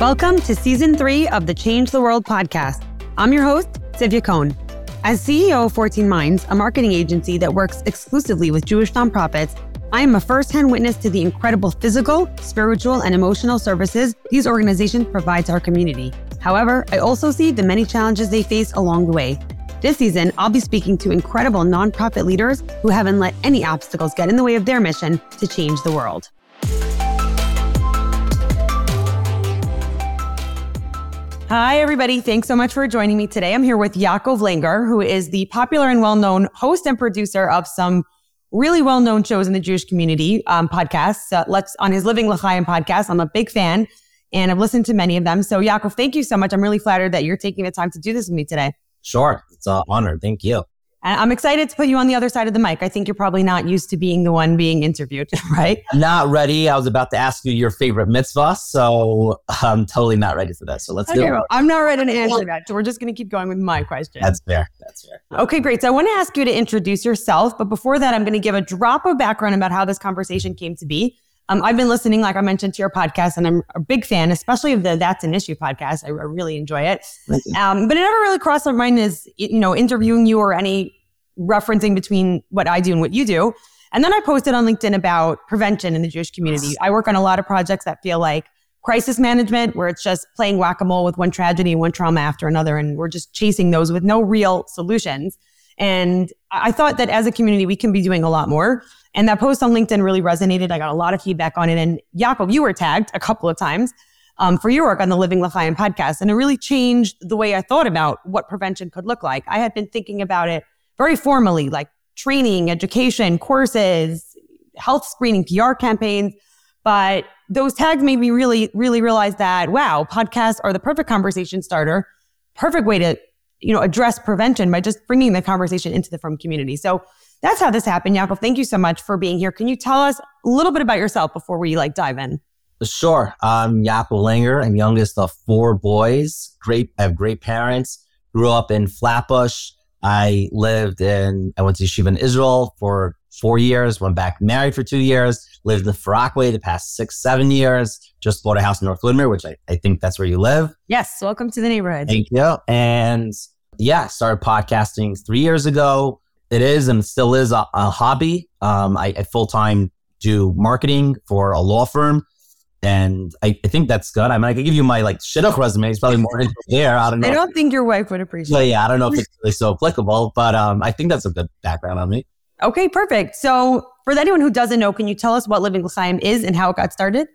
Welcome to season three of the Change the World podcast. I'm your host, Sivya Cohn. As CEO of 14 Minds, a marketing agency that works exclusively with Jewish nonprofits, I am a firsthand witness to the incredible physical, spiritual, and emotional services these organizations provide to our community. However, I also see the many challenges they face along the way. This season, I'll be speaking to incredible nonprofit leaders who haven't let any obstacles get in the way of their mission to change the world. Hi, everybody. Thanks so much for joining me today. I'm here with Yaakov Langer, who is the popular and well known host and producer of some really well known shows in the Jewish community um, podcasts. Uh, let's on his Living L'Chaim podcast. I'm a big fan and I've listened to many of them. So, Yaakov, thank you so much. I'm really flattered that you're taking the time to do this with me today. Sure. It's an honor. Thank you. And I'm excited to put you on the other side of the mic. I think you're probably not used to being the one being interviewed, right? not ready. I was about to ask you your favorite mitzvah, so I'm totally not ready for that. So let's okay, do it. Well, I'm not ready to answer that. So we're just going to keep going with my question. That's fair. That's fair. Okay, great. So I want to ask you to introduce yourself, but before that, I'm going to give a drop of background about how this conversation came to be. Um, I've been listening, like I mentioned, to your podcast, and I'm a big fan, especially of the That's an Issue podcast. I, I really enjoy it. Um, but it never really crossed my mind as you know interviewing you or any referencing between what I do and what you do. And then I posted on LinkedIn about prevention in the Jewish community. I work on a lot of projects that feel like crisis management, where it's just playing whack a mole with one tragedy and one trauma after another. And we're just chasing those with no real solutions. And I thought that as a community, we can be doing a lot more. And that post on LinkedIn really resonated. I got a lot of feedback on it. And Yaakov, you were tagged a couple of times um, for your work on the Living L'Chaim podcast. And it really changed the way I thought about what prevention could look like. I had been thinking about it very formally, like training, education, courses, health screening, PR campaigns. But those tags made me really, really realize that, wow, podcasts are the perfect conversation starter, perfect way to, you know, address prevention by just bringing the conversation into the frum community. So that's how this happened. Yaakov, thank you so much for being here. Can you tell us a little bit about yourself before we like dive in? Sure. I'm Yaakov Langer. I'm youngest of four boys. Great, I have great parents. Grew up in Flatbush, I lived in, I went to yeshiva in Israel for four years, went back married for two years, lived in Far Rockaway the past six, seven years, just bought a house in North Woodmere, which I, I think that's where you live. Yes. Welcome to the neighborhood. Thank you. And yeah, started podcasting three years ago. It is and still is a, a hobby. Um, I, I full time do marketing for a law firm. And I, I think that's good. I mean, I could give you my like shidduch resume. It's probably more there. I don't know. I don't think your wife would appreciate. Well, yeah, I don't know if it's really so applicable, but um, I think that's a good background on me. Okay, perfect. So, for anyone who doesn't know, can you tell us what Living L'Chaim is and how it got started?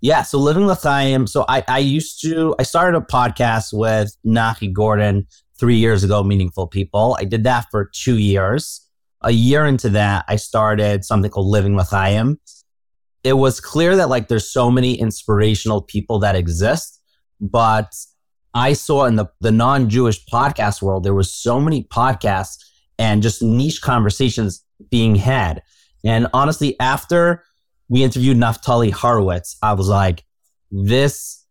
Yeah, so Living L'Chaim. So I, I used to, I started a podcast with Nachi Gordon three years ago, Meaningful People. I did that for two years. A year into that, I started something called Living L'Chaim it was clear that like there's so many inspirational people that exist, but I saw in the, the non-Jewish podcast world, there was so many podcasts and just niche conversations being had. And honestly, after we interviewed Naftali Horowitz, I was like, this,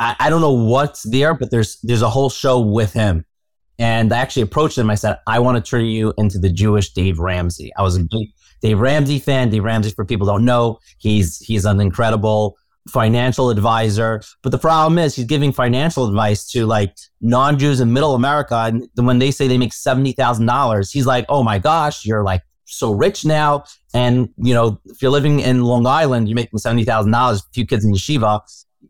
I, I don't know what's there, but there's, there's a whole show with him. And I actually approached him. I said, I want to turn you into the Jewish Dave Ramsey. I was a big Dave Ramsey fan. Dave Ramsey, for people don't know, he's he's an incredible financial advisor. But the problem is he's giving financial advice to like non-Jews in middle America. And when they say they make $70,000, he's like, oh my gosh, you're like so rich now. And, you know, if you're living in Long Island, you're making $70,000, a few kids in yeshiva.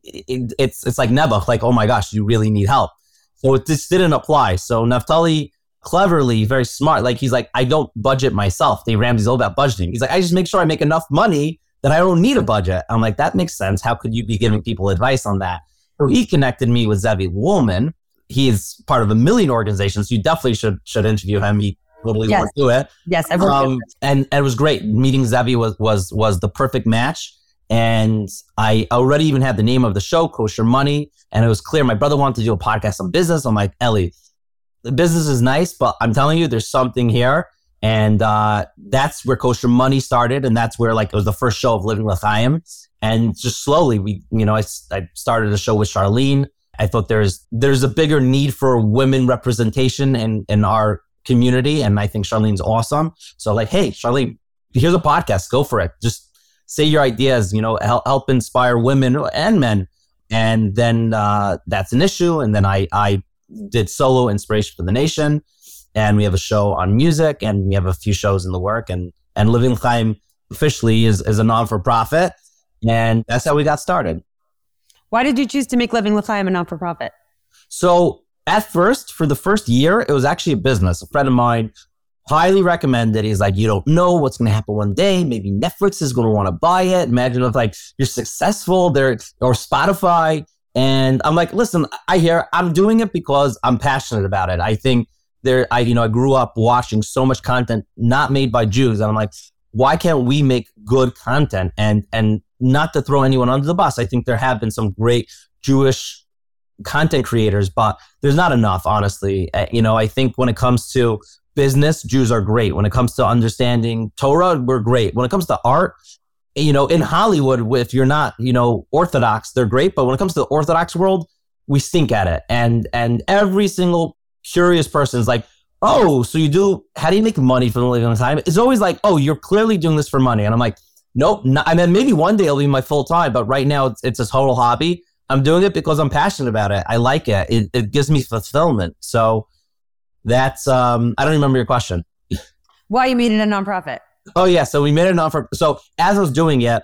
It, it's, it's like Nebuch, like, oh my gosh, you really need help. So it just didn't apply. So Naftali cleverly, very smart. Like he's like, I don't budget myself. Dave Ramsey's all about budgeting. He's like, I just make sure I make enough money that I don't need a budget. I'm like, that makes sense. How could you be giving people advice on that? So he connected me with Zevi Woolman. He is part of a million organizations. So You definitely should should interview him. He totally yes. do it. Yes, I've um, and, and it was great. Meeting Zevi was was was the perfect match. And I already even had the name of the show, Kosher Money. And it was clear my brother wanted to do a podcast on business. I'm like, Ellie, the business is nice, but I'm telling you, there's something here. And uh, that's where Kosher Money started. And that's where like it was the first show of Living with L'Chaim. And just slowly, we, you know, I, I started a show with Charlene. I thought there's there's a bigger need for women representation in, in our community. And I think Charlene's awesome. So like, hey, Charlene, here's a podcast. Go for it. Just say your ideas, you know, help, help inspire women and men And then uh, that's an issue. And then I, I did solo inspiration for the nation. And we have a show on music and we have a few shows in the work. And, and Living L'Chaim officially is, is a non for profit. And that's how we got started. Why did you choose to make Living L'Chaim a non for profit? So at first, for the first year, it was actually a business. A friend of mine highly recommended. He's like, you don't know what's going to happen one day. Maybe Netflix is going to want to buy it. Imagine if like you're successful there or Spotify. And I'm like, listen, I hear I'm doing it because I'm passionate about it. I think there, I, you know, I grew up watching so much content not made by Jews. And I'm like, why can't we make good content and, and not to throw anyone under the bus. I think there have been some great Jewish content creators, but there's not enough, honestly. Uh, you know, I think when it comes to business, Jews are great. When it comes to understanding Torah, we're great. When it comes to art, you know, in Hollywood, if you're not, you know, Orthodox, they're great. But when it comes to the Orthodox world, we stink at it. And and every single curious person is like, oh, so you do? How do you make money from the Living L'Chaim? It's always like, oh, you're clearly doing this for money. And I'm like, nope. Not, I mean, maybe one day it'll be my full time, but right now it's, it's a total hobby. I'm doing it because I'm passionate about it. I like it. It, it gives me fulfillment. So that's um I don't remember your question. Why you made it a nonprofit? Oh yeah, so we made it nonprofit. So as I was doing it,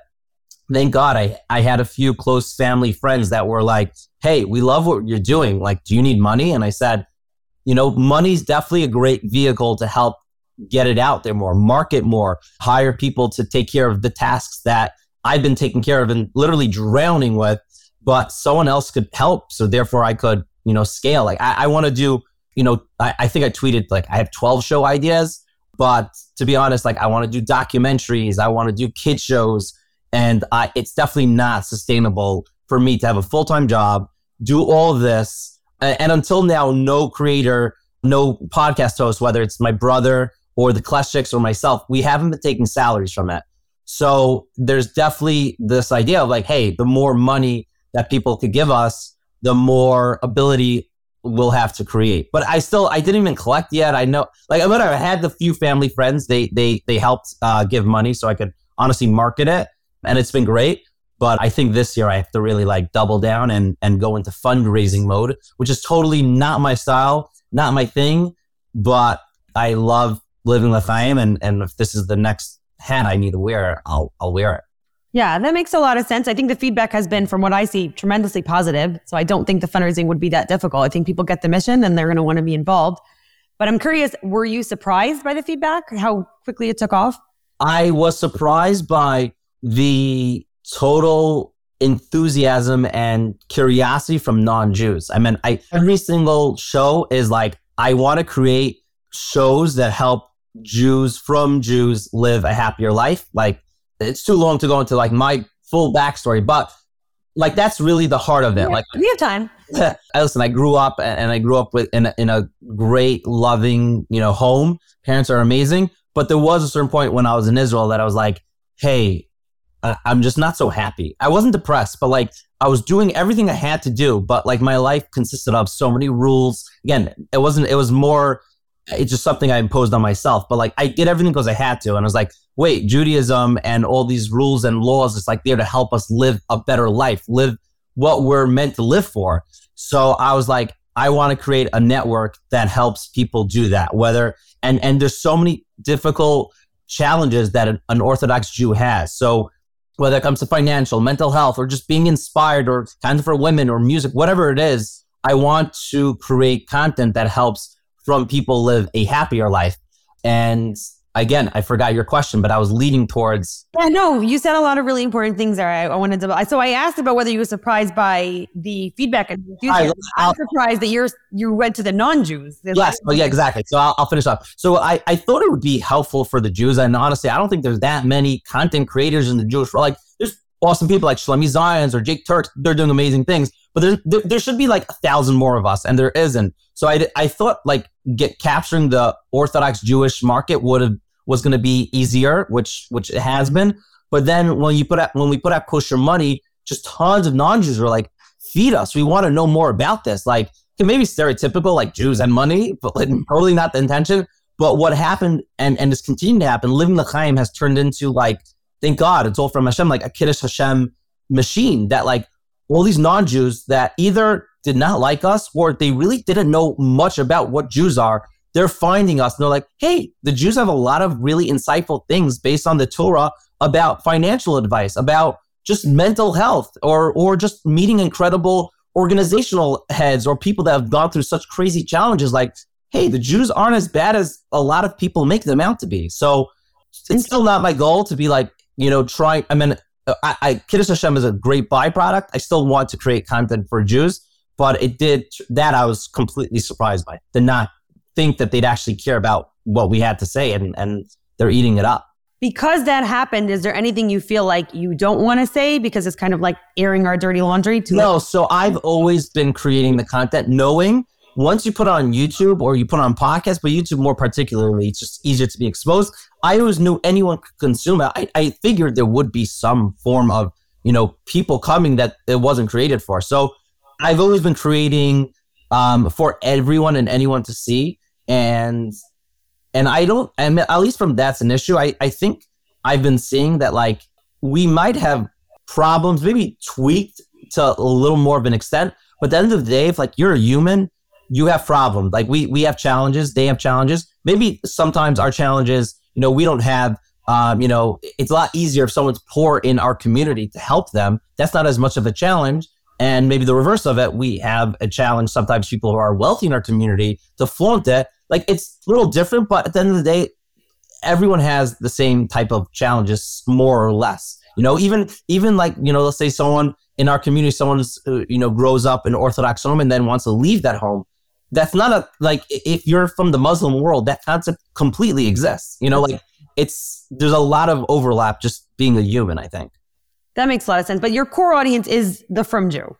thank God I I had a few close family friends that were like, "Hey, we love what you're doing. Like, do you need money?" And I said, "You know, money's definitely a great vehicle to help get it out there more, market more, hire people to take care of the tasks that I've been taking care of and literally drowning with, but someone else could help. So therefore I could, you know, scale. Like I, I want to do you know, I, I think I tweeted like I have 12 show ideas, but to be honest, like I want to do documentaries, I want to do kid shows, and I, it's definitely not sustainable for me to have a full time job, do all this, and, and until now, no creator, no podcast host, whether it's my brother or the Kleshchiks or myself, we haven't been taking salaries from it. So there's definitely this idea of like, hey, the more money that people could give us, the more ability we'll have to create. But I still I didn't even collect yet. I know like I I had the few family friends. They they they helped uh, give money so I could honestly market it, and it's been great. But I think this year I have to really like double down and and go into fundraising mode, which is totally not my style, not my thing. But I love living L'Chaim, and and if this is the next hat I need to wear, I'll I'll wear it. Yeah, that makes a lot of sense. I think the feedback has been, from what I see, tremendously positive. So I don't think the fundraising would be that difficult. I think people get the mission and they're going to want to be involved. But I'm curious, were you surprised by the feedback? How quickly it took off? I was surprised by the total enthusiasm and curiosity frum non-Jews. I mean, I every single show is like I want to create shows that help Jews from Jews live a happier life. Like it's too long to go into like my full backstory, but like that's really the heart of it. Yeah, like we have time. listen, I grew up and I grew up with in a, in a great, loving, you know, home. Parents are amazing, but there was a certain point when I was in Israel that I was like, hey, I'm just not so happy. I wasn't depressed, but like I was doing everything I had to do, but like my life consisted of so many rules. Again, it wasn't. It was more. It's just something I imposed on myself. But like I did everything because I had to, and I was like, wait, Judaism and all these rules and laws is like there to help us live a better life, live what we're meant to live for. So I was like, I want to create a network that helps people do that. Whether and and there's so many difficult challenges that an, an Orthodox Jew has. So whether it comes to financial, mental health, or just being inspired, or kind of for women, or music, whatever it is, I want to create content that helps frum people live a happier life. And again, I forgot your question, but I was leading towards. Yeah, no, you said a lot of really important things there. I, I wanted to. So I asked about whether you were surprised by the feedback. And I, am surprised that you're you went to the non-Jews. Yes, well, yeah, exactly. So I'll, I'll, finish up. So I, I thought it would be helpful for the Jews, and honestly, I don't think there's that many content creators in the Jewish world. Like there's awesome people like Shlomi Zions or Jake Turx. They're doing amazing things, but there, there, there should be like a thousand more of us, and there isn't. So I, I thought like get capturing the Orthodox Jewish market would have was going to be easier, which which it has been. But then when you put out when we put out kosher money, just tons of non-Jews were like, feed us. We want to know more about this. Like maybe stereotypical, like Jews and money, but like, totally not the intention. But what happened and and is continuing to happen, living L'Chaim has turned into like, thank God, it's all from Hashem, like a Kiddush Hashem machine that like all these non-Jews that either did not like us or they really didn't know much about what Jews are. They're finding us and they're like, hey, the Jews have a lot of really insightful things based on the Torah about financial advice, about just mental health, or or just meeting incredible organizational heads or people that have gone through such crazy challenges. Like, hey, the Jews aren't as bad as a lot of people make them out to be. So it's still not my goal to be like, you know, try. I mean, I, I Kiddush Hashem is a great byproduct. I still want to create content for Jews, but it did that. I was completely surprised by. Did not think that they'd actually care about what we had to say, and and they're eating it up. Because that happened, is there anything you feel like you don't want to say because it's kind of like airing our dirty laundry? To no, so I've always been creating the content, knowing once you put on YouTube or you put on podcast, but YouTube more particularly, it's just easier to be exposed. I always knew anyone could consume it. I, I figured there would be some form of, you know, people coming that it wasn't created for. So I've always been creating um, for everyone and anyone to see. And and I don't I mean, at least from that's an issue. I, I think I've been seeing that like we might have problems, maybe tweaked to a little more of an extent. But at the end of the day, if like you're a human you have problems. Like we we have challenges, they have challenges. Maybe sometimes our challenges, you know, we don't have um, you know, it's a lot easier if someone's poor in our community to help them. That's not as much of a challenge. And maybe the reverse of it, we have a challenge sometimes people who are wealthy in our community to flaunt it. Like it's a little different, but at the end of the day, everyone has the same type of challenges, more or less. You know, even even like, you know, let's say someone in our community, someone's uh, you know grows up in Orthodox home and then wants to leave that home that's not a like if you're frum the Muslim world, that concept completely exists. You know, like it's there's a lot of overlap just being a human. I think that makes a lot of sense. But your core audience is the from Jew.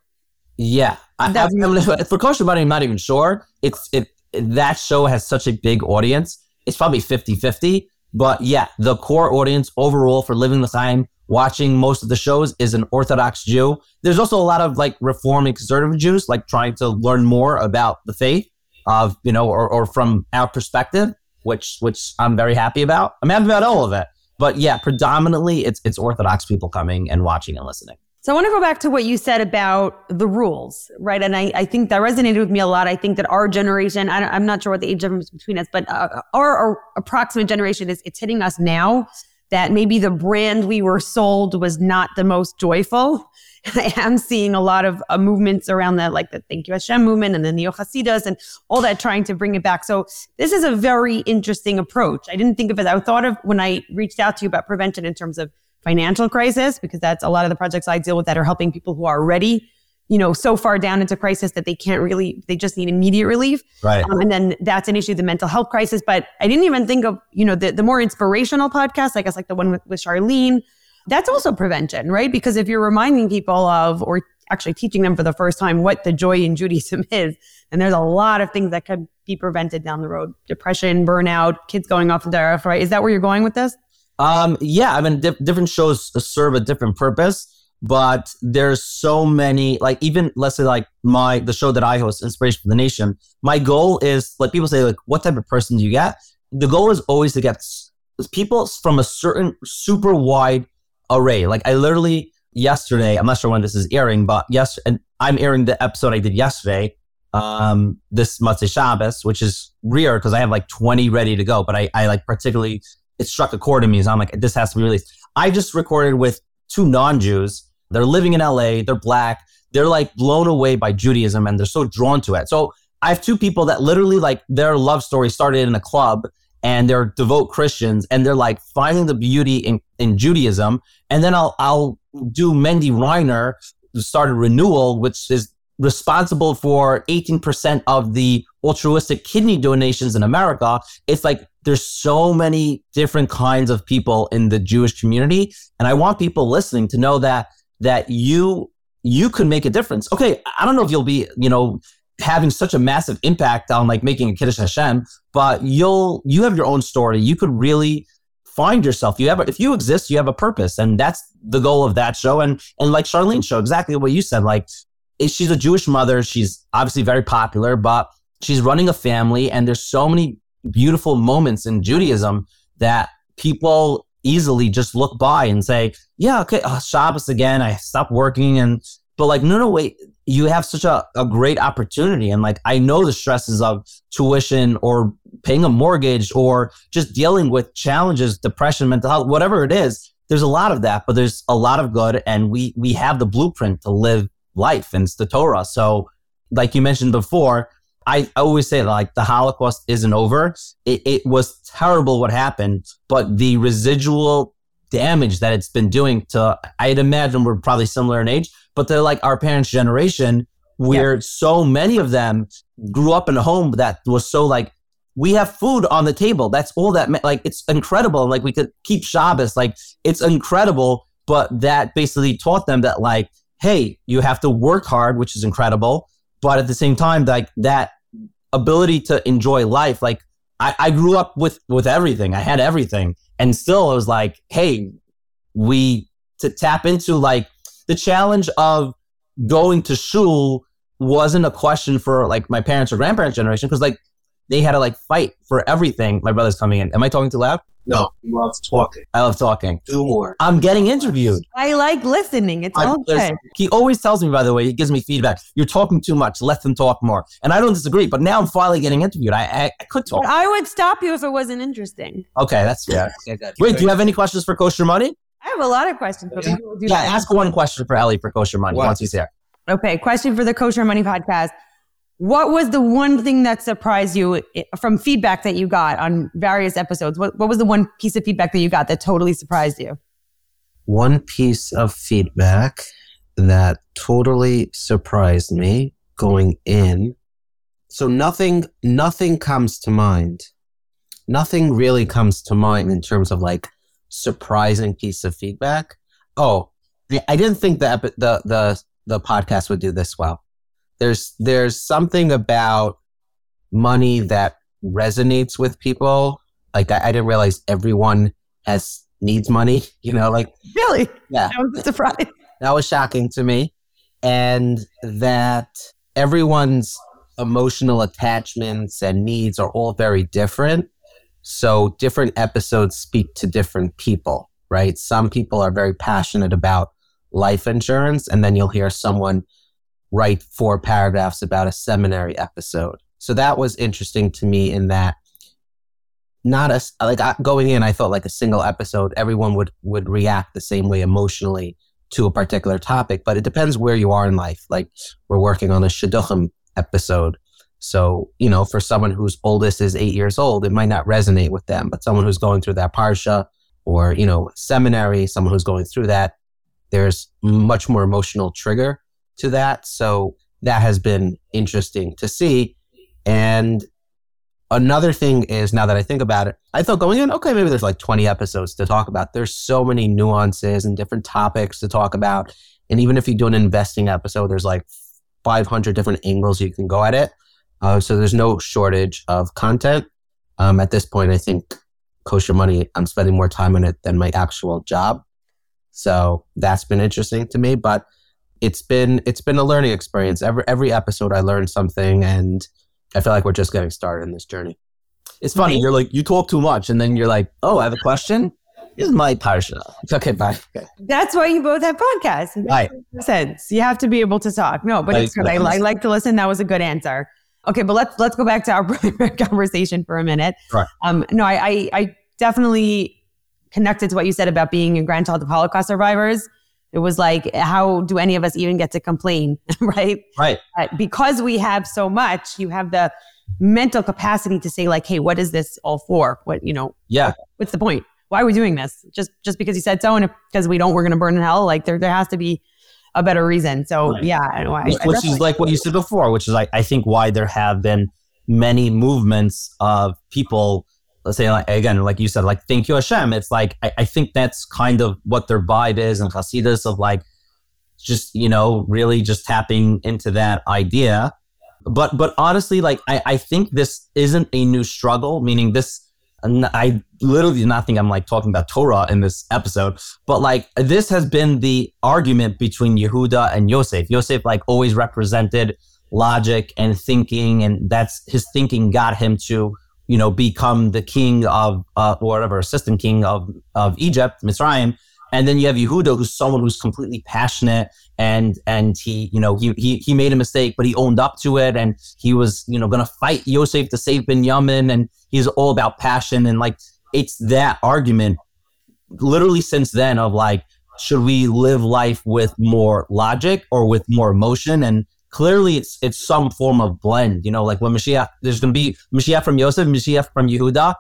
Yeah, I, I, I, for kosher money, I'm not even sure. It's it that show has such a big audience. It's probably 50-50. But yeah, the core audience overall for Living L'Chaim watching most of the shows is an Orthodox Jew. There's also a lot of like Reform and conservative Jews, like trying to learn more about the faith of, you know, or, or from our perspective, which which I'm very happy about. I'm happy about all of it. But yeah, predominantly it's it's Orthodox people coming and watching and listening. So I want to go back to what you said about the rules, right? And I, I think that resonated with me a lot. I think that our generation, I am not sure what the age difference between us, but uh, our, our approximate generation is it's hitting us now that maybe the brand we were sold was not the most joyful. I am seeing a lot of uh, movements around that, like the Thank You Hashem movement and the Neo Hasidus and all that, trying to bring it back. So this is a very interesting approach. I didn't think of it. I thought of when I reached out to you about prevention in terms of financial crisis, because that's a lot of the projects I deal with that are helping people who are already, you know, so far down into crisis that they can't really, they just need immediate relief. Right. Um, and then that's an issue, the mental health crisis. But I didn't even think of, you know, the, the more inspirational podcasts, I guess like the one with, with Charlene, that's also prevention, right? Because if you're reminding people of, or actually teaching them for the first time what the joy in Judaism is, and there's a lot of things that could be prevented down the road. Depression, burnout, kids going off the derech, right? Is that where you're going with this? Um, yeah, I mean, di- different shows serve a different purpose but there's so many like even let's say like my the show that i host inspiration for the nation my goal is like people say like what type of person do you get? The goal is always to get people from a certain super wide array. Like i literally yesterday i'm not sure when this is airing but yes and i'm airing the episode i did yesterday um this Motzei Shabbos, which is rare because I have like 20 ready to go, but I, I like particularly it struck a chord in me. So I'm like, this has to be released. I just recorded with two non-Jews they're living in LA, they're black, they're like blown away by Judaism and they're so drawn to it. So I have two people that literally like their love story started in a club and they're devout Christians and they're like finding the beauty in, in Judaism. And then I'll I'll do Mendy Reiner started renewal, which is responsible for 18% of the altruistic kidney donations in America. It's like there's so many different kinds of people in the Jewish community. And I want people listening to know that that you you could make a difference. Okay, I don't know if you'll be, you know, having such a massive impact on like making a Kiddush Hashem, but you'll you have your own story. You could really find yourself. You have if you exist, you have a purpose, and that's the goal of that show. And and like Charlene show, exactly what you said. Like she's a Jewish mother. She's obviously very popular, but she's running a family, and there's so many beautiful moments in Judaism that people easily just look by and say, yeah, okay, oh, Shabbos again. I stopped working and but like, no, no, wait, you have such a, a great opportunity. And like, I know the stresses of tuition or paying a mortgage or just dealing with challenges, depression, mental health, whatever it is. There's a lot of that, but there's a lot of good. And we, we have the blueprint to live life and it's the Torah. So like you mentioned before, I, always say like the Holocaust isn't over. It, it was terrible what happened, but the residual damage that it's been doing to, I'd imagine we're probably similar in age, but they're like our parents' generation where so many of them grew up in a home that was so like, we have food on the table. That's all that, like, it's incredible. Like, we could keep Shabbos. Like, it's incredible. But that basically taught them that, like, hey, you have to work hard, which is incredible. But at the same time, like, that ability to enjoy life, like, I, I grew up with with everything. I had everything, and still, it was like, hey, we to tap into like the challenge of going to shul wasn't a question for like my parents or grandparents generation because like they had to like fight for everything. My brother's coming in. Am I talking too loud? No, he loves talking. I love talking. Do more. I'm getting interviewed. I like listening. It's I- all there's- good. he always tells me, by the way, he gives me feedback. You're talking too much. Let them talk more. And I don't disagree. But now I'm finally getting interviewed. I I, I could talk. But I would stop you if it wasn't interesting. Okay, that's fair. Yeah, good. Wait, do you have any questions for Kosher Money? I have a lot of questions, but Yeah. we'll do Yeah, that. ask one question for Ellie for Kosher Money What? once he's here. Okay, question for the Kosher Money podcast. What was the one thing that surprised you eh, from feedback that you got on various episodes? What, what was the one piece of feedback that you got that totally surprised you? One piece of feedback that totally surprised me going in. So nothing, nothing comes to mind. Nothing really comes to mind in terms of like surprising piece of feedback. Oh, I- I didn't think the epi- the the the podcast would do this well. There's there's something about money that resonates with people. Like I, I didn't realize everyone has needs money. You know, like Really? Yeah. That was a surprise. that was shocking to me. And that everyone's emotional attachments and needs are all very different. So different episodes speak to different people, right? Some people are very passionate about life insurance, and then you'll hear someone write four paragraphs about a seminary episode. So that was interesting to me in that not a like going in, I thought like a single episode, everyone would would react the same way emotionally to a particular topic, but it depends where you are in life. Like we're working on a shidduchim episode, so you know, for someone whose oldest is eight years old, it might not resonate with them, but someone who's going through that parsha or you know seminary, someone who's going through that, there's much more emotional trigger to that. So that has been interesting to see, and Another thing is now that I think about it, I thought going in, okay, maybe there's like 20 episodes to talk about. There's so many nuances and different topics to talk about. And even if you do an investing episode, there's like 500 different angles you can go at it. Uh, so there's no shortage of content. Um, at this point, I think kosher money, I'm spending more time on it than my actual job. So that's been interesting to me, but it's been, it's been a learning experience. Every, every episode I learned something and I feel like we're just getting started in this journey. It's funny. You're like, you talk too much. And then you're like, oh, I have a question. This is my parsha. Okay, bye. Okay. That's why you both have podcasts. It Right. makes sense. You have to be able to talk. No, but Right. it's good. I, I like to listen. That was a good answer. Okay, but let's let's go back to our conversation for a minute. Right. Um, no, I, I I definitely connected to what you said about being a grandchild of Holocaust survivors. It was like, how do any of us even get to complain, right? Right. Uh, because we have so much, you have the mental capacity to say, like, hey, what is this all for? What you know? Yeah. What's the point? Why are we doing this? Just just because you said so, and because we don't, we're going to burn in hell. Like there, there has to be a better reason. So Right. yeah, I, I, I which is like what you said before, which is like I think why there have been many movements of people. Let's say like, again, like you said, like thank you Hashem. It's like I, I think that's kind of what their vibe is and Hasidus of like just you know really just tapping into that idea. But but honestly, like I, I think this isn't a new struggle. Meaning this, I literally do not think I'm like talking about Torah in this episode. But like this has been the argument between Yehuda and Yosef. Yosef like always represented logic and thinking, and that's his thinking got him to you know become the king of uh, or whatever assistant king of of Egypt, Mitzrayim. And then you have Yehuda, who's someone who's completely passionate and and he, you know, he he he made a mistake, but he owned up to it, and he was, you know, gonna fight Yosef to save Binyamin, and he's all about passion, and like it's that argument, literally since then of like, should we live life with more logic or with more emotion? And clearly, it's it's some form of blend. You know, like when Mashiach, there's gonna be Mashiach from Yosef, Mashiach from Yehuda,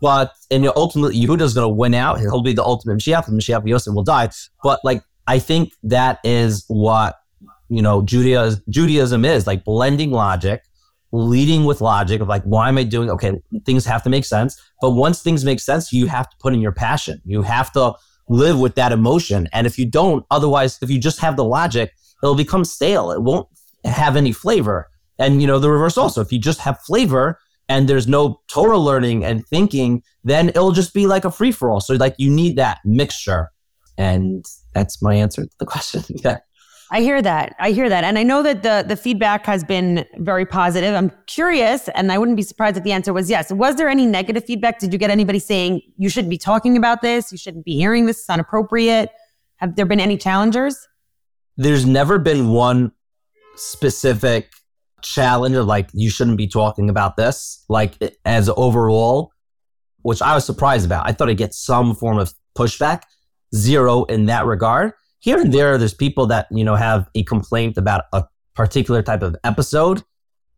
but and ultimately Yehuda's going to win out. He'll be the ultimate Mashiach, and Mashiach Yosef will die. But like I think that is what you know Judaism, Judaism is like blending logic, leading with logic of like why am I doing? Okay, things have to make sense. But once things make sense, you have to put in your passion. You have to live with that emotion. And if you don't, otherwise, if you just have the logic, it'll become stale. It won't have any flavor. And you know the reverse also. If you just have flavor, and there's no Torah learning and thinking, then it'll just be like a free for all. So like you need that mixture. And that's my answer to the question. yeah. I hear that. I hear that. And I know that the the feedback has been very positive. I'm curious, and I wouldn't be surprised if the answer was yes. Was there any negative feedback? Did you get anybody saying you shouldn't be talking about this? You shouldn't be hearing this. It's inappropriate. Have there been any challengers? There's never been one specific challenge of like you shouldn't be talking about this like as overall which i was surprised about. I thought i'd get some form of pushback zero in that regard. Here and there there's people that you know have a complaint about a particular type of episode.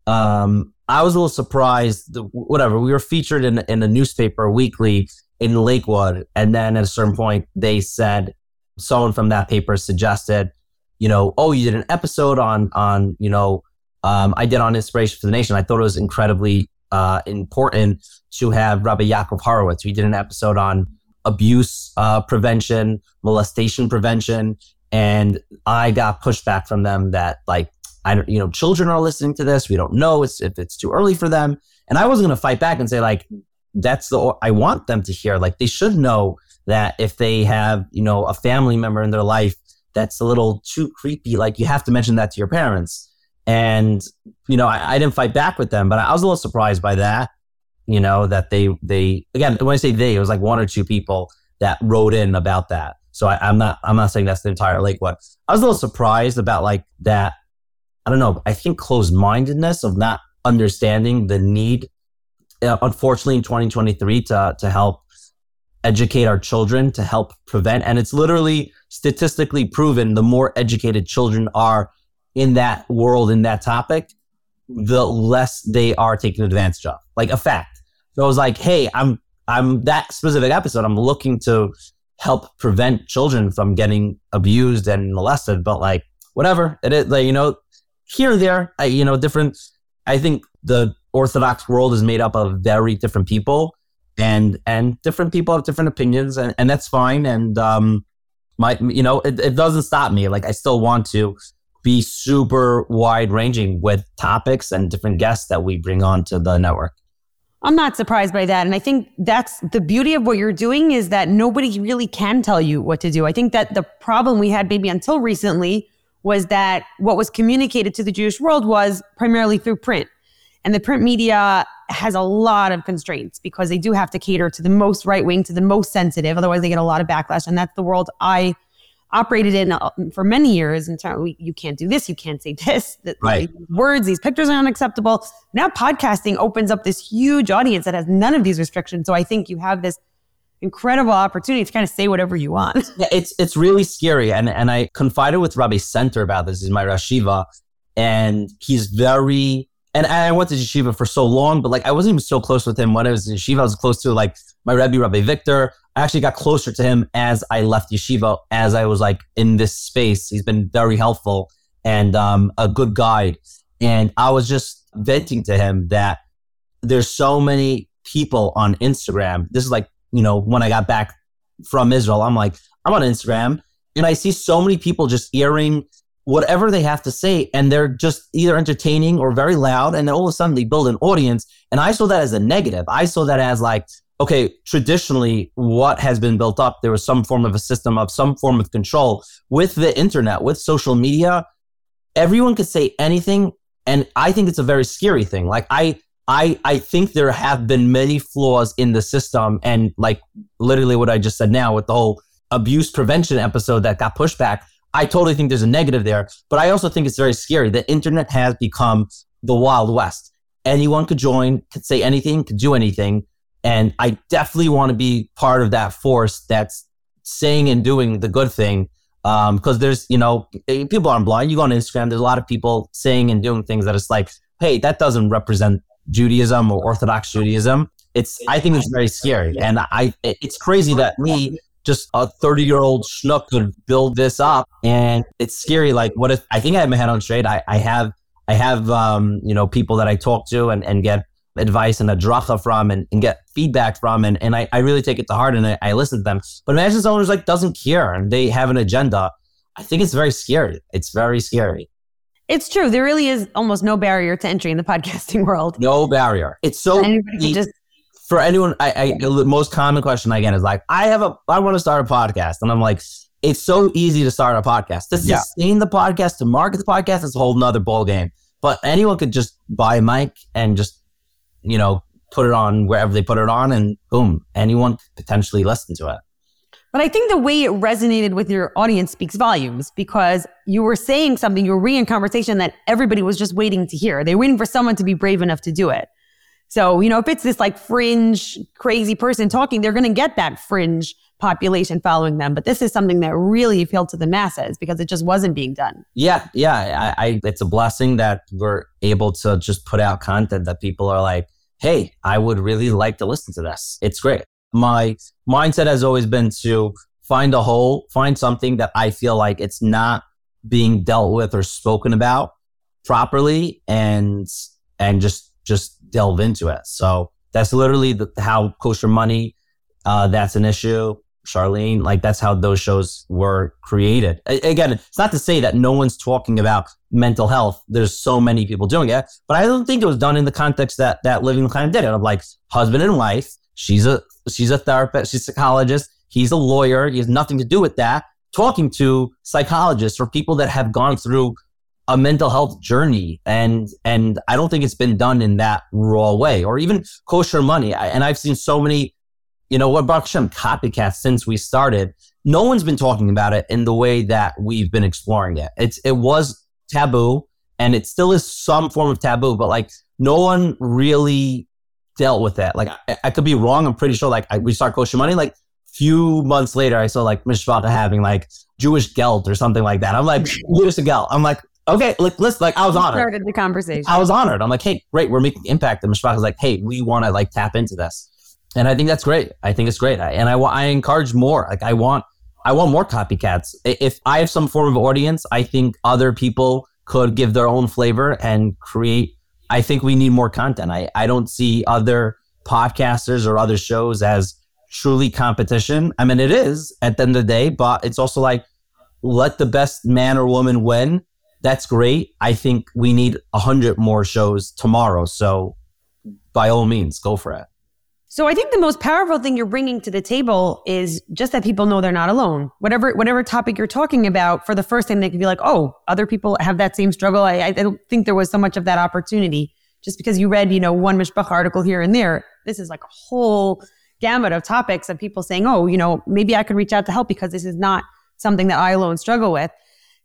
Um i was a little surprised whatever we were featured in, in a newspaper weekly in lakewood and then at a certain point they said someone from that paper suggested you know oh you did an episode on on you know um, I did on Inspiration for the Nation. I thought it was incredibly uh, important to have Rabbi Yaakov Horowitz. We did an episode on abuse uh, prevention, molestation prevention, and I got pushback from them that like I don't, you know, children are listening to this. We don't know it's, if it's too early for them. And I wasn't going to fight back and say like that's the I want them to hear. Like they should know that if they have you know a family member in their life that's a little too creepy, like you have to mention that to your parents. And, you know, I, I didn't fight back with them, but I was a little surprised by that, you know, that they, they, again, when I say they, it was like one or two people that wrote in about that. So I, am not, I'm not saying that's the entire Lakewood. I was a little surprised about like that. I don't know. I think closed mindedness of not understanding the need, uh, unfortunately, in 2023 to, to help educate our children to help prevent. And it's literally statistically proven the more educated children are in that world, in that topic, the less they are taken advantage of. Like a fact. So I was like, hey, I'm I'm that specific episode. I'm looking to help prevent children from getting abused and molested, but like whatever it is, like you know, here and there, I, you know, different. I think the Orthodox world is made up of very different people, and and different people have different opinions, and and that's fine. And um, my you know, it, it doesn't stop me. Like I still want to be super wide ranging with topics and different guests that we bring on to the network. I'm not surprised by that. And I think that's the beauty of what you're doing is that nobody really can tell you what to do. I think that the problem we had maybe until recently was that what was communicated to the Jewish world was primarily through print. And the print media has a lot of constraints because they do have to cater to the most right wing, to the most sensitive. Otherwise, they get a lot of backlash. And that's the world I operated in uh, for many years terms you can't do this, you can't say this, right. these words, these pictures are unacceptable. Now podcasting opens up this huge audience that has none of these restrictions. So I think you have this incredible opportunity to kind of say whatever you want. Yeah, it's it's really scary. And and I confided with Rabbi Center about this, he's my Rashiva, and he's very and I went to yeshiva for so long, but like I wasn't even so close with him when I was in yeshiva. I was close to like my Rebbe, Rabbi Victor. I actually got closer to him as I left yeshiva, as I was like in this space. He's been very helpful and um, a good guide. And I was just venting to him that there's so many people on Instagram. This is like, you know, when I got back from Israel, I'm like, I'm on Instagram and I see so many people just airing whatever they have to say and they're just either entertaining or very loud and then all of a sudden they build an audience and i saw that as a negative i saw that as like okay, traditionally, what has been built up, there was some form of a system of some form of control with the internet, with social media. Everyone could say anything. And I think it's a very scary thing. Like, I, I, I think there have been many flaws in the system. And like literally what I just said now with the whole abuse prevention episode that got pushed back. I totally think there's a negative there, but I also think it's very scary. The internet has become the Wild West. Anyone could join, could say anything, could do anything. And I definitely want to be part of that force that's saying and doing the good thing. Um, because there's, you know, eh, people aren't blind. You go on Instagram, there's a lot of people saying and doing things that it's like, hey, that doesn't represent Judaism or Orthodox Judaism. It's, I think it's very scary. And I, it's crazy that me, just a 30 year old schnook could build this up. And it's scary. Like, what if I think I have my head on straight? I, I have, I have, um, you know, people that I talk to and, and get advice and a dracha from and, and get feedback from and, and I, I really take it to heart and I, I listen to them. But imagine someone who's like doesn't care and they have an agenda. I think it's very scary. It's very scary. It's true. There really is almost no barrier to entry in the podcasting world. No barrier. It's so just for anyone. I, I the most common question I get is like, I have a, I want to start a podcast, and I'm like, it's so easy to start a podcast. To yeah. sustain the podcast, to market the podcast, is a whole nother ball game. But anyone could just buy a mic and just you know, put it on wherever they put it on and boom, anyone potentially listen to it. But I think the way it resonated with your audience speaks volumes because you were saying something, you were re in conversation that everybody was just waiting to hear. They're waiting for someone to be brave enough to do it. So, you know, if it's this like fringe, crazy person talking, they're going to get that fringe population following them. But this is something that really appealed to the masses because it just wasn't being done. Yeah, yeah. I, I it's a blessing that we're able to just put out content that people are like, hey, I would really like to listen to this. It's great. My mindset has always been to find a hole, find something that I feel like it's not being dealt with or spoken about properly and and just just delve into it. So that's literally the, how kosher money uh, that's an issue. Charlene, like that's how those shows were created. Again, it's not to say that no one's talking about mental health. There's so many people doing it, but I don't think it was done in the context that that Living kind of did it. Of like husband and wife. She's a she's a therapist. She's a psychologist. He's a lawyer. He has nothing to do with that. Talking to psychologists or people that have gone through a mental health journey and and I don't think it's been done in that raw way or even kosher money. I, and I've seen so many you know what, Baruch Hashem, copycats since we started. No one's been talking about it in the way that we've been exploring it. It's it was taboo, and it still is some form of taboo, but like no one really dealt with that. Like I, I could be wrong. I'm pretty sure. Like I, we start kosher money. Like a few months later, I saw like Mishpacha having like Jewish gelt or something like that. I'm like Jewish gelt. I'm like okay, like listen, like I was honored. Started the conversation. I was honored. I'm like, hey, great, we're making impact. And Mishpacha is like, hey, we want to like tap into this and I think that's great. I think it's great, I, and I I encourage more. Like I want I want more copycats. If I have some form of audience, I think other people could give their own flavor and create. I think we need more content. I I don't see other podcasters or other shows as truly competition. I mean, it is at the end of the day, but it's also like let the best man or woman win. That's great. I think we need a hundred more shows tomorrow. So by all means, go for it. So I think the most powerful thing you're bringing to the table is just that people know they're not alone. Whatever whatever topic you're talking about, for the first time they can be like, "Oh, other people have that same struggle." I, I don't think there was so much of that opportunity just because you read, you know, one mishpacha article here and there. This is like a whole gamut of topics of people saying, "Oh, you know, maybe I could reach out to help because this is not something that I alone struggle with."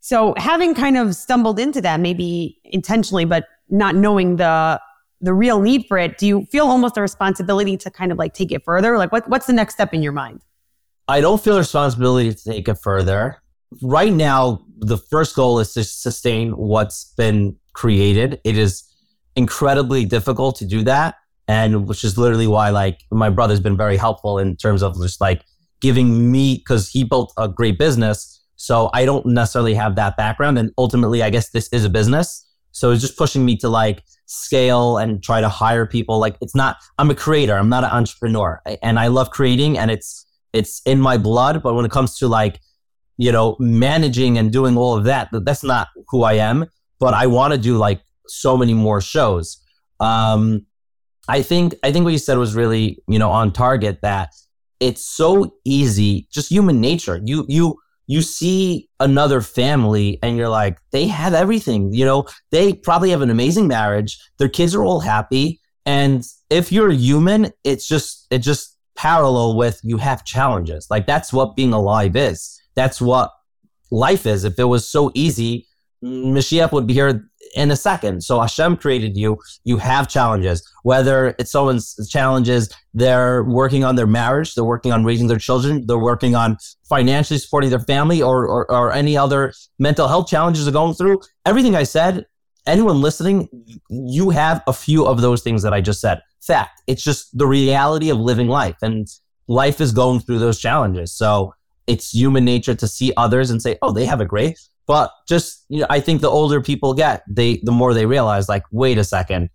So having kind of stumbled into that, maybe intentionally, but not knowing the the real need for it, do you feel almost a responsibility to kind of like take it further? Like what, what's the next step in your mind? I don't feel a responsibility to take it further. Right now, the first goal is to sustain what's been created. It is incredibly difficult to do that. And which is literally why like my brother's been very helpful in terms of just like giving me, cause he built a great business. So I don't necessarily have that background. And ultimately, I guess this is a business. So it's just pushing me to like scale and try to hire people. Like it's not, I'm a creator. I'm not an entrepreneur and I love creating and it's, it's in my blood. But when it comes to like, you know, managing and doing all of that, that's not who I am. But I want to do like so many more shows. Um, I think, I think what you said was really, you know, on target that it's so easy, just human nature. You, you, you see another family and you're like, they have everything. You know, they probably have an amazing marriage. Their kids are all happy. And if you're human, it's just, it just parallel with you have challenges. Like that's what being alive is. That's what life is. If it was so easy, Mashiach would be here in a second. So Hashem created you. You have challenges. Whether it's someone's challenges, they're working on their marriage, they're working on raising their children, they're working on financially supporting their family, or or, or any other mental health challenges they're going through. Everything I said, anyone listening, you have a few of those things that I just said. Fact. It's just the reality of living life, and life is going through those challenges. So it's human nature to see others and say, "Oh, they have it great." But just, you know, I think the older people get, they, the more they realize like, wait a second,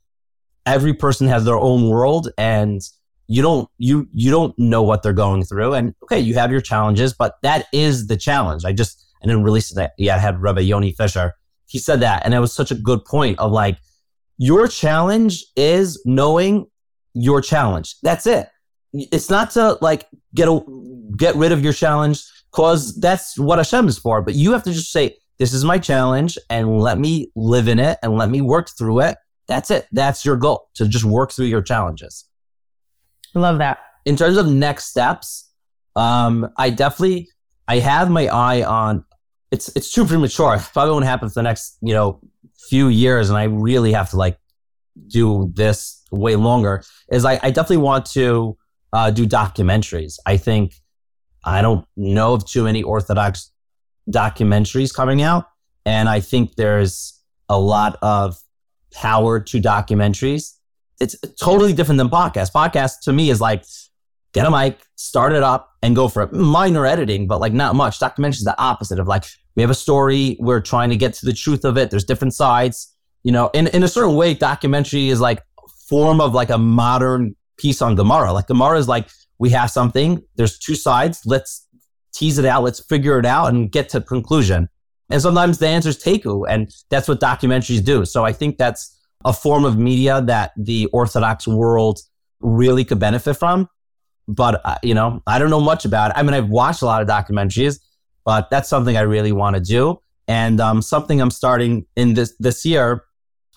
every person has their own world and you don't, you, you don't know what they're going through. And okay, you have your challenges, but that is the challenge. I just, I didn't release that. Yeah, I had Rabbi Yoni Fisher. He said that. And it was such a good point of like, your challenge is knowing your challenge. That's it. It's not to like get a, get rid of your challenge because that's what Hashem is for. But you have to just say, this is my challenge and let me live in it and let me work through it. That's it. That's your goal to just work through your challenges. Love that. In terms of next steps, um, I definitely I have my eye on it's it's too premature. Probably won't happen for the next, you know, few years, and I really have to like do this way longer. Is I, I definitely want to uh, do documentaries. I think I don't know of too many Orthodox documentaries coming out. And I think there's a lot of power to documentaries. It's totally different than podcasts. Podcast to me is like get a mic, start it up, and go for it. Minor editing, but like not much. Documentary is the opposite of like we have a story, we're trying to get to the truth of it. There's different sides. You know, in, in a certain way, documentary is like form of like a modern piece on Gemara. Like Gemara is like we have something, there's two sides, let's tease it out, let's figure it out and get to conclusion. And sometimes the answer is teku, and that's what documentaries do. So I think that's a form of media that the Orthodox world really could benefit from. But uh, you know, I don't know much about it. I mean, I've watched a lot of documentaries, but that's something I really want to do. And um, something I'm starting in this this year,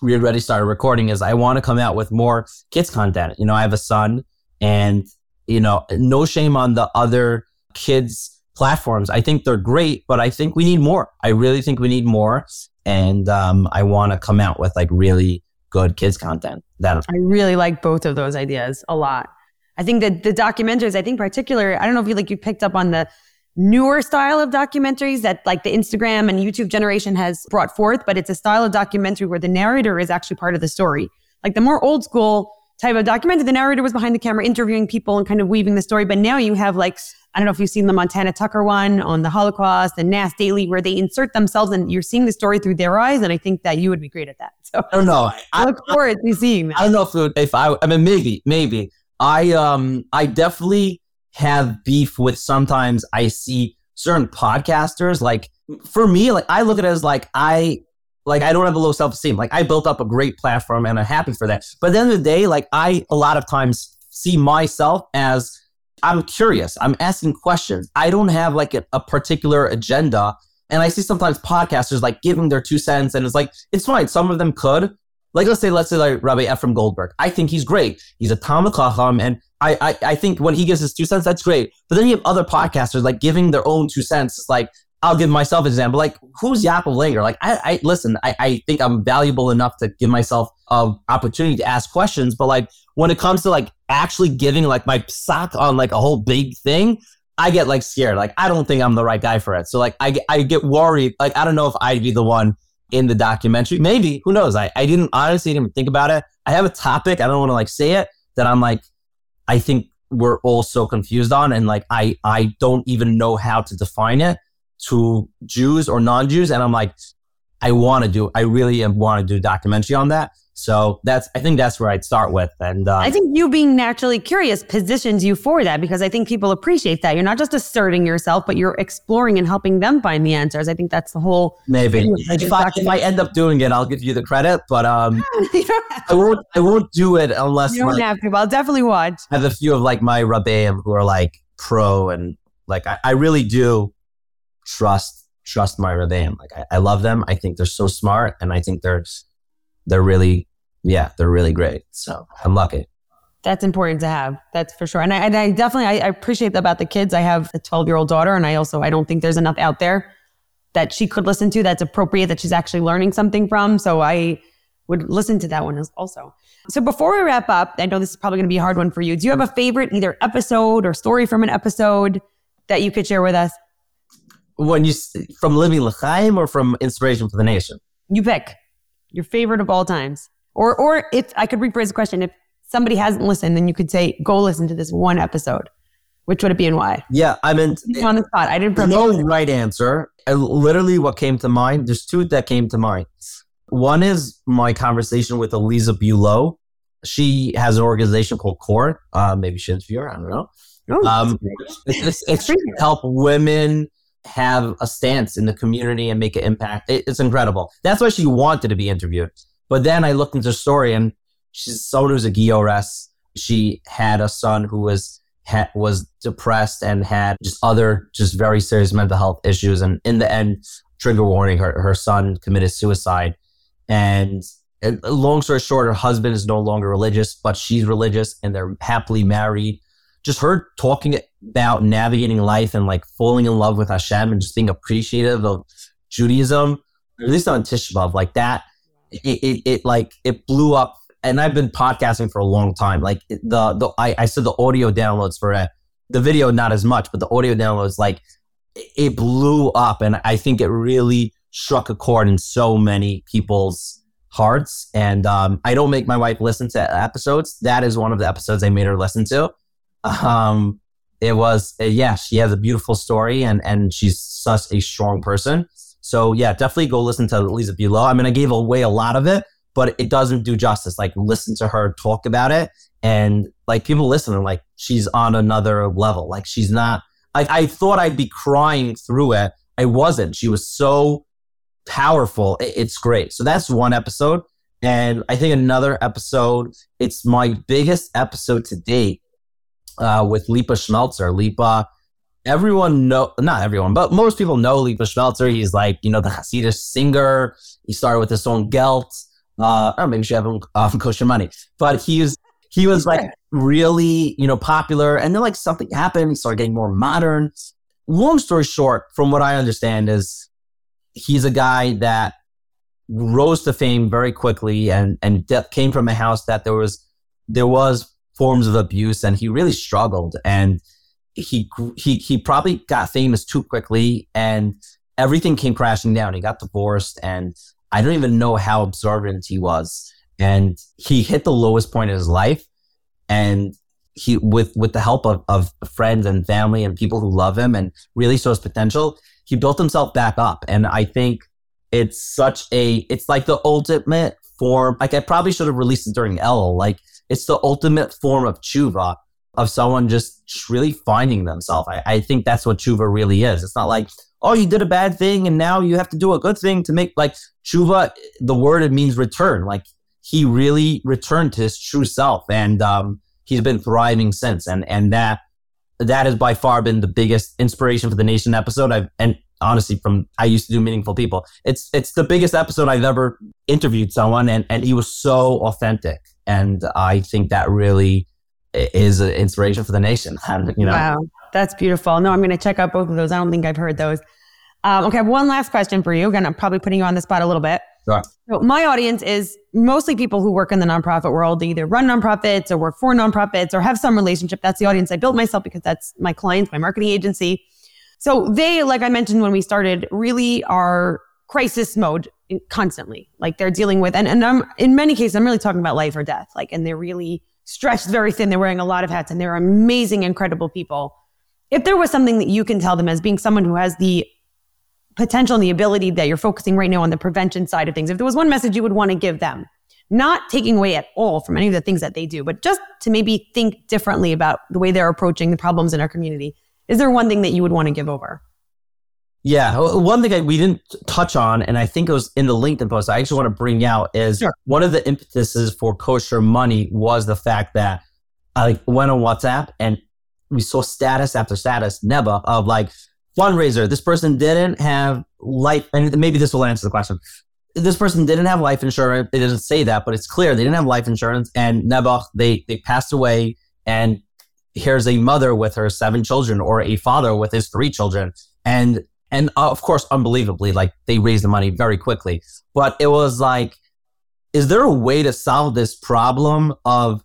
we already started recording, is I want to come out with more kids content. You know, I have a son, and you know, no shame on the other kids platforms. I think they're great, but I think we need more. I really think we need more. And um, I want to come out with like really good kids content. That I really like both of those ideas a lot. I think that the documentaries, I think particular, I don't know if you like you picked up on the newer style of documentaries that like the Instagram and YouTube generation has brought forth, but it's a style of documentary where the narrator is actually part of the story. Like the more old school type of documentary, the narrator was behind the camera interviewing people and kind of weaving the story. But now you have like I don't know if you've seen the Montana Tucker one on the Holocaust and NAS Daily, where they insert themselves and you're seeing the story through their eyes. And I think that you would be great at that. So I don't know. I, look forward to seeing that. I don't know if if I, I mean, maybe, maybe I, um, I definitely have beef with sometimes I see certain podcasters. Like for me, like I look at it as like I, like I don't have a low self esteem. Like I built up a great platform and I'm happy for that. But at the end of the day, like I a lot of times see myself as I'm curious. I'm asking questions. I don't have like a, a, particular agenda. And I see sometimes podcasters like giving their two cents, and it's like, it's fine. Some of them could. Like, let's say, let's say like Rabbi Efrem Goldberg. I think he's great. He's a Talmid Chacham, and I, I, I think when he gives his two cents, that's great. But then you have other podcasters like giving their own two cents. It's like, I'll give myself an example. Like, who's Yaakov Langer? Like, I, I listen, I, I think I'm valuable enough to give myself an opportunity to ask questions. But like, when it comes to like actually giving like my sock on like a whole big thing, I get like scared. Like, I don't think I'm the right guy for it. So like, I, I get worried. Like, I don't know if I'd be the one in the documentary. Maybe, who knows? I, I didn't honestly didn't think about it. I have a topic. I don't want to like say it that I'm like, I think we're all so confused on. And like, I, I don't even know how to define it to Jews or non-Jews. And I'm like, I want to do, I really want to do a documentary on that. So that's, I think that's where I'd start with. And uh, I think you being naturally curious positions you for that because I think people appreciate that. You're not just asserting yourself, but you're exploring and helping them find the answers. I think that's the whole. Maybe if I, if I end up doing it, I'll give you the credit, but um, I won't. I won't do it unless you don't like, have to. I'll definitely watch. I have a few of like my rabbeim who are like pro and like I, I really do trust trust my rabbeim. Like I, I love them. I think they're so smart, and I think they're they're really yeah they're really great. So I'm lucky. That's important to have. That's for sure. And I, and I definitely I, I appreciate that about the kids. I have a 12 year old daughter, and I also I don't think there's enough out there that she could listen to that's appropriate that she's actually learning something from. So I would listen to that one also. So before we wrap up, I know this is probably going to be a hard one for you. Do you have a favorite either episode or story from an episode that you could share with us? When you from Living L'Chaim or from Inspiration for the Nation? You pick your favorite of all times. Or or if I could rephrase the question, if somebody hasn't listened, then you could say, go listen to this one episode. Which would it be and why? Yeah, I mean, on the spot. I didn't. No right answer. I, literally, what came to mind. There's two that came to mind. One is my conversation with Eliza Bulow. She has an organization called CORE. Uh, maybe she interview her. I don't know. Oh, um, it's, it's, it's help women have a stance in the community and make an impact. It, it's incredible. That's why she wanted to be interviewed. But then I looked into her story, and she's someone who's a giores. She had a son who was was depressed and had just other just very serious mental health issues. And in the end, trigger warning, her her son committed suicide. And long story short, her husband is no longer religious, but she's religious, and they're happily married. Just her talking about navigating life and like falling in love with Hashem and just being appreciative of Judaism, at least on Tisha like that it, it, it like it blew up and I've been podcasting for a long time. Like the the I, I said the audio downloads for it, the video not as much, but the audio downloads like it blew up, and I think it really struck a chord in so many people's hearts. And um, I don't make my wife listen to episodes. That is one of the episodes I made her listen to. Um, it was uh, yeah, she has a beautiful story, and and she's such a strong person. So yeah, definitely go listen to Lisa Bulow. I mean, I gave away a lot of it, but it doesn't do justice. Like listen to her talk about it, and like people listen like she's on another level. Like she's not. I, I thought I'd be crying through it. I wasn't. She was so powerful. It, it's great. So that's one episode. And I think another episode, it's my biggest episode to date uh, with Lipa Schmeltzer. Lipa everyone know not everyone, but most people know Lipa Schmeltzer. He's like, you know, the Hasidic singer. He started with his song Gelt. Uh, or maybe she have him off um, kosher money. But he's he was like really, you know, popular. And then like something happened, he started getting more modern. Long story short, from what I understand, is he's a guy that rose to fame very quickly and and de- came from a house that there was there was forms of abuse and he really struggled and he he he probably got famous too quickly and everything came crashing down. He got divorced and I don't even know how observant he was. And he hit the lowest point in his life. And he with with the help of, of friends and family and people who love him and really saw his potential, he built himself back up. And I think it's such a it's like the ultimate form. Like I probably should have released it during L. Like it's the ultimate form of tshuva of someone just really finding themselves. I, I think that's what tshuva really is. It's not like, oh, you did a bad thing and now you have to do a good thing to make like tshuva. The word it means return. Like he really returned to his true self, and um, he's been thriving since. And and that that has by far been the biggest inspiration for the nation episode. I've and honestly from I used to do meaningful people. It's it's the biggest episode I've ever interviewed someone, and and he was so authentic, and I think that really is an inspiration for the nation. And, you know, wow, that's beautiful. No, I'm going to check out both of those. I don't think I've heard those. Um, okay, one last question for you. Again, I'm probably putting you on the spot a little bit. Sure. So my audience is mostly people who work in the nonprofit world. They either run nonprofits or work for nonprofits or have some relationship. That's the audience I built myself because that's my clients, my marketing agency. So they, like I mentioned when we started, really are crisis mode constantly. Like they're dealing with, and, and I'm in many cases, I'm really talking about life or death. Like, and they're really stretched very thin. They're wearing a lot of hats and they're amazing, incredible people. If there was something that you can tell them as being someone who has the potential and the ability that you're focusing right now on the prevention side of things, if there was one message you would want to give them, not taking away at all from any of the things that they do, but just to maybe think differently about the way they're approaching the problems in our community, is there one thing that you would want to give over? Yeah, one thing I, we didn't touch on, and I think it was in the LinkedIn post. I actually want to bring out is sure. one of the impetuses for kosher money was the fact that I went on WhatsApp and we saw status after status, Neba, of like fundraiser. This person didn't have life, and maybe this will answer the question. this person didn't have life insurance. It doesn't say that, but it's clear they didn't have life insurance. And Nebuch, they they passed away, and here's a mother with her seven children, or a father with his three children, and and uh, of course, unbelievably, like they raised the money very quickly. But it was like, is there a way to solve this problem of,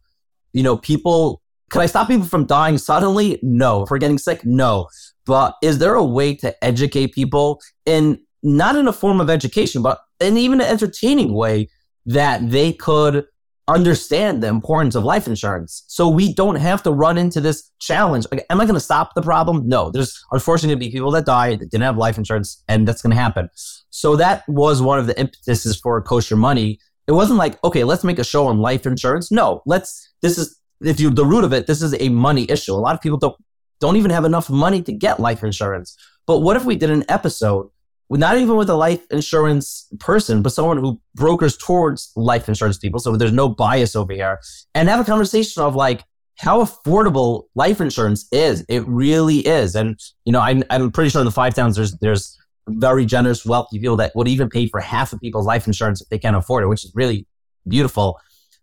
you know, people? Can I stop people from dying suddenly? No. For getting sick? No. But is there a way to educate people in not in a form of education, but in even an entertaining way that they could understand the importance of life insurance. So we don't have to run into this challenge. Like, am I going to stop the problem? No. There's unfortunately going to be people that die that didn't have life insurance, and that's going to happen. So that was one of the impetuses for Kosher Money. It wasn't like, okay, let's make a show on life insurance. No, let's. This is if you the root of it. This is a money issue. A lot of people don't don't even have enough money to get life insurance. But what if we did an episode not even with a life insurance person, but someone who brokers towards life insurance people. So there's no bias over here and have a conversation of like how affordable life insurance is. It really is. And, you know, I'm, I'm pretty sure in the five towns, there's, there's very generous, wealthy people that would even pay for half of people's life insurance if they can't afford it, which is really beautiful.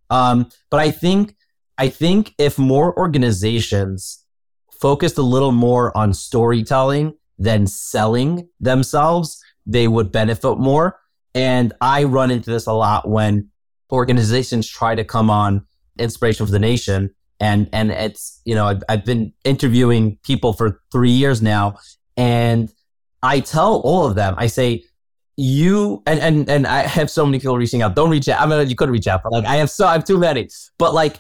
Um, but I think, I think if more organizations focused a little more on storytelling than selling themselves, they would benefit more. And I run into this a lot when organizations try to come on Inspiration for the Nation. And, and it's, you know, I've, I've been interviewing people for three years now. And I tell all of them, I say, you and, and and I have so many people reaching out. Don't reach out. I mean, you could reach out, but like I have so I have too many. But like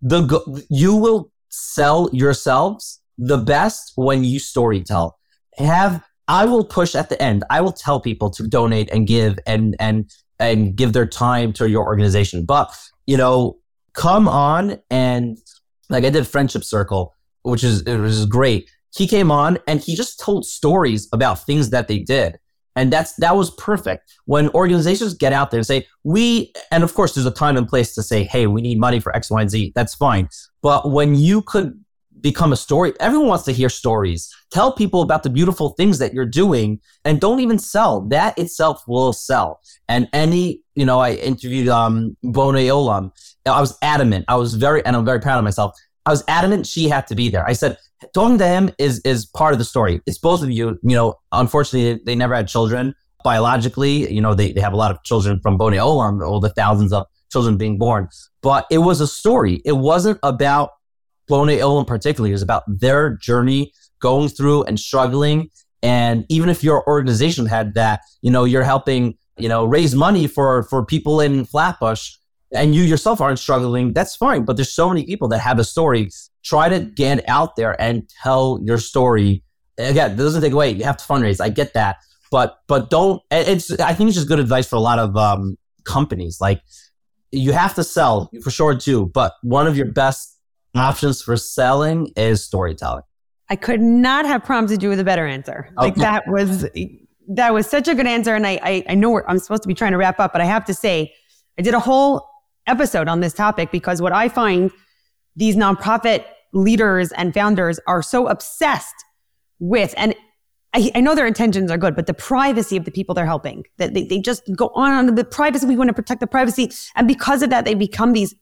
the you will sell yourselves the best when you story tell have I will push at the end. I will tell people to donate and give and and and give their time to your organization. But you know, come on and like I did Friendship Circle, which is it was great. He came on and he just told stories about things that they did. And that's that was perfect. When organizations get out there and say, we and of course there's a time and place to say, hey, we need money for X, Y, and Z. That's fine. But when you could become a story. Everyone wants to hear stories. Tell people about the beautiful things that you're doing and don't even sell. That itself will sell. And any, you know, I interviewed um Bonei Olam. I was adamant. I was very and I'm very proud of myself. I was adamant she had to be there. I said, talking to him is is part of the story. It's both of you. You know, unfortunately they never had children biologically. You know, they, they have a lot of children from Bonei Olam, all the thousands of children being born. But it was a story. It wasn't about Bonei in particular is about their journey going through and struggling. And even if your organization had that, you know, you're helping, you know, raise money for for people in Flatbush and you yourself aren't struggling, that's fine. But there's so many people that have a story. Try to get out there and tell your story. Again, it doesn't take away. You have to fundraise. I get that. But but don't it's I think it's just good advice for a lot of um companies. Like you have to sell for sure too, but one of your best options for selling is storytelling. I could not have prompted you with a better answer. Oh. Like okay. that was that was such a good answer, and I I, I know I'm supposed to be trying to wrap up, but I have to say I did a whole episode on this topic because what I find these nonprofit leaders and founders are so obsessed with, and I, I, know their intentions are good, but the privacy of the people they're helping, that they, they just go on the privacy. We want to protect the privacy. And because of that, they become these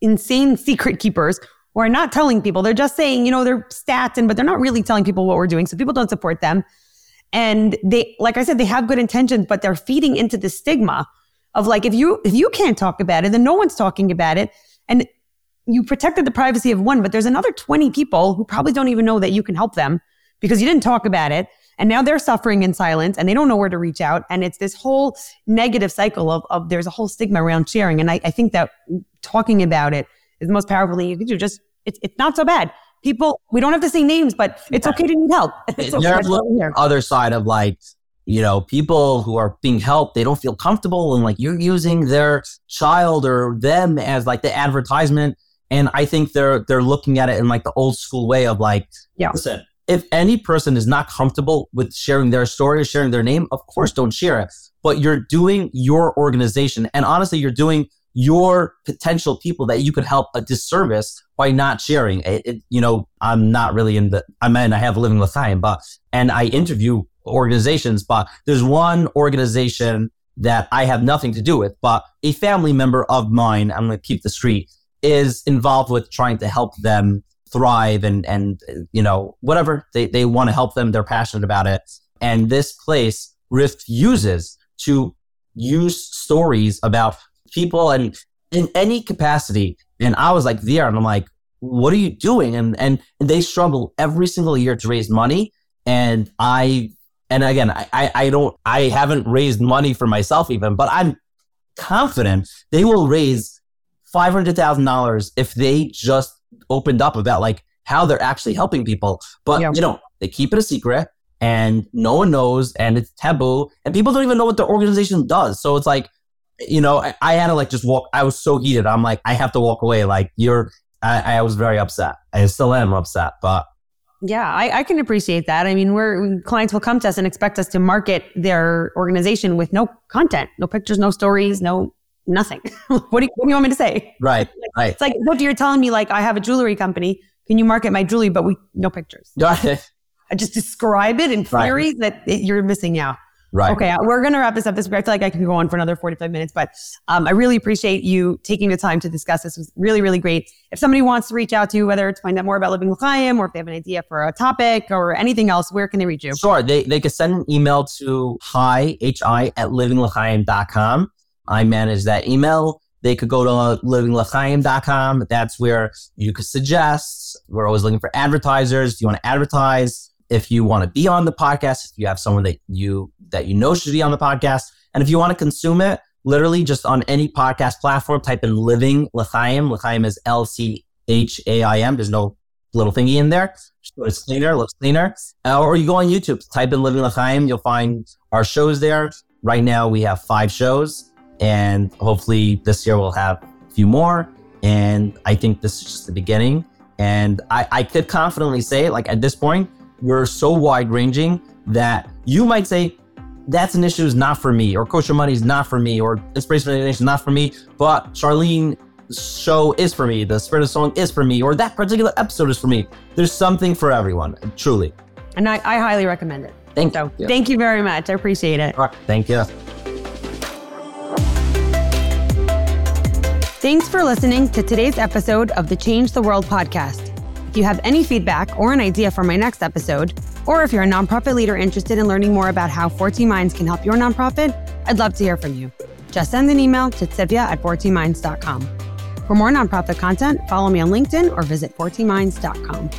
insane secret keepers who are not telling people. They're just saying, you know, they're stats and, but they're not really telling people what we're doing. So people don't support them. And they, like I said, they have good intentions, but they're feeding into the stigma of like, if you, if you can't talk about it, then no one's talking about it. And you protected the privacy of one, but there's another 20 people who probably don't even know that you can help them because you didn't talk about it. And now they're suffering in silence and they don't know where to reach out. And it's this whole negative cycle of, of there's a whole stigma around sharing. And I, I think that talking about it is the most powerful thing you can do. Just it's it's not so bad. People, we don't have to say names, but it's okay to need help. It's okay. There's the other side of like, you know, people who are being helped, they don't feel comfortable and like you're using their child or them as like the advertisement. And I think they're they're looking at it in like the old school way of like, yeah. listen, if any person is not comfortable with sharing their story or sharing their name, of course don't share it. But you're doing your organization. And honestly, you're doing your potential people that you could help a disservice by not sharing it, it you know i'm not really in the i mean i have a living with time but and i interview organizations but there's one organization that I have nothing to do with, but a family member of mine, I'm going to keep the street, is involved with trying to help them thrive and, and, you know, whatever they, they want to help them. They're passionate about it. And this place refuses to use stories about people and in any capacity. And I was like there and I'm like, what are you doing? And, and, they struggle every single year to raise money. And I and again, I, I don't, I haven't raised money for myself even, but I'm confident they will raise $500,000 if they just opened up about like how they're actually helping people. But, yeah. you know, they keep it a secret and no one knows and it's taboo and people don't even know what the organization does. So it's like, you know, I, I had to like just walk. I was so heated. I'm like, I have to walk away. Like you're, I, I was very upset. I still am upset, but yeah, I, I, can appreciate that. I mean, we're clients will come to us and expect us to market their organization with no content, no pictures, no stories, no nothing. what, do you, what do you want me to say? Right, right. It's like, what do you're telling me, like, I have a jewelry company. Can you market my jewelry, but we no pictures? I just describe it in theory right. that you're missing out. Right. Okay, we're going to wrap this up. This I feel like I can go on for another 45 minutes, but um, I really appreciate you taking the time to discuss this. It was really, really great. If somebody wants to reach out to you, whether to find out more about Living L'Chaim or if they have an idea for a topic or anything else, where can they reach you? Sure. They, they can send an email to hi, hi at livingl'chaim.com. I manage that email. They could go to livingl'chaim.com. That's where you could suggest. We're always looking for advertisers. Do you want to advertise? If you want to be on the podcast, if you have someone that you that you know should be on the podcast, and if you want to consume it, literally just on any podcast platform, type in Living L'Chaim. L'Chaim is L C H A I M. There's no little thingy in there. It's cleaner, looks cleaner. Uh, or you go on YouTube, type in Living L'Chaim. You'll find our shows there. Right now, we have five shows, and hopefully this year we'll have a few more. And I think this is just the beginning. And I, I could confidently say, like at this point, we're so wide ranging that you might say, that's an issue is not for me, or kosher money is not for me, or inspiration nation is not for me, but Charlene show is for me, the spirit of song is for me, or that particular episode is for me. There's something for everyone, truly. And I, I highly recommend it. Thank so, you. Thank you very much. I appreciate it. thank you. Thanks for listening to today's episode of the Change the World podcast. If you have any feedback or an idea for my next episode, or if you're a nonprofit leader interested in learning more about how 14 Minds can help your nonprofit, I'd love to hear from you. Just send an email to tzivia at 14minds.com. For more nonprofit content, follow me on LinkedIn or visit 14minds.com.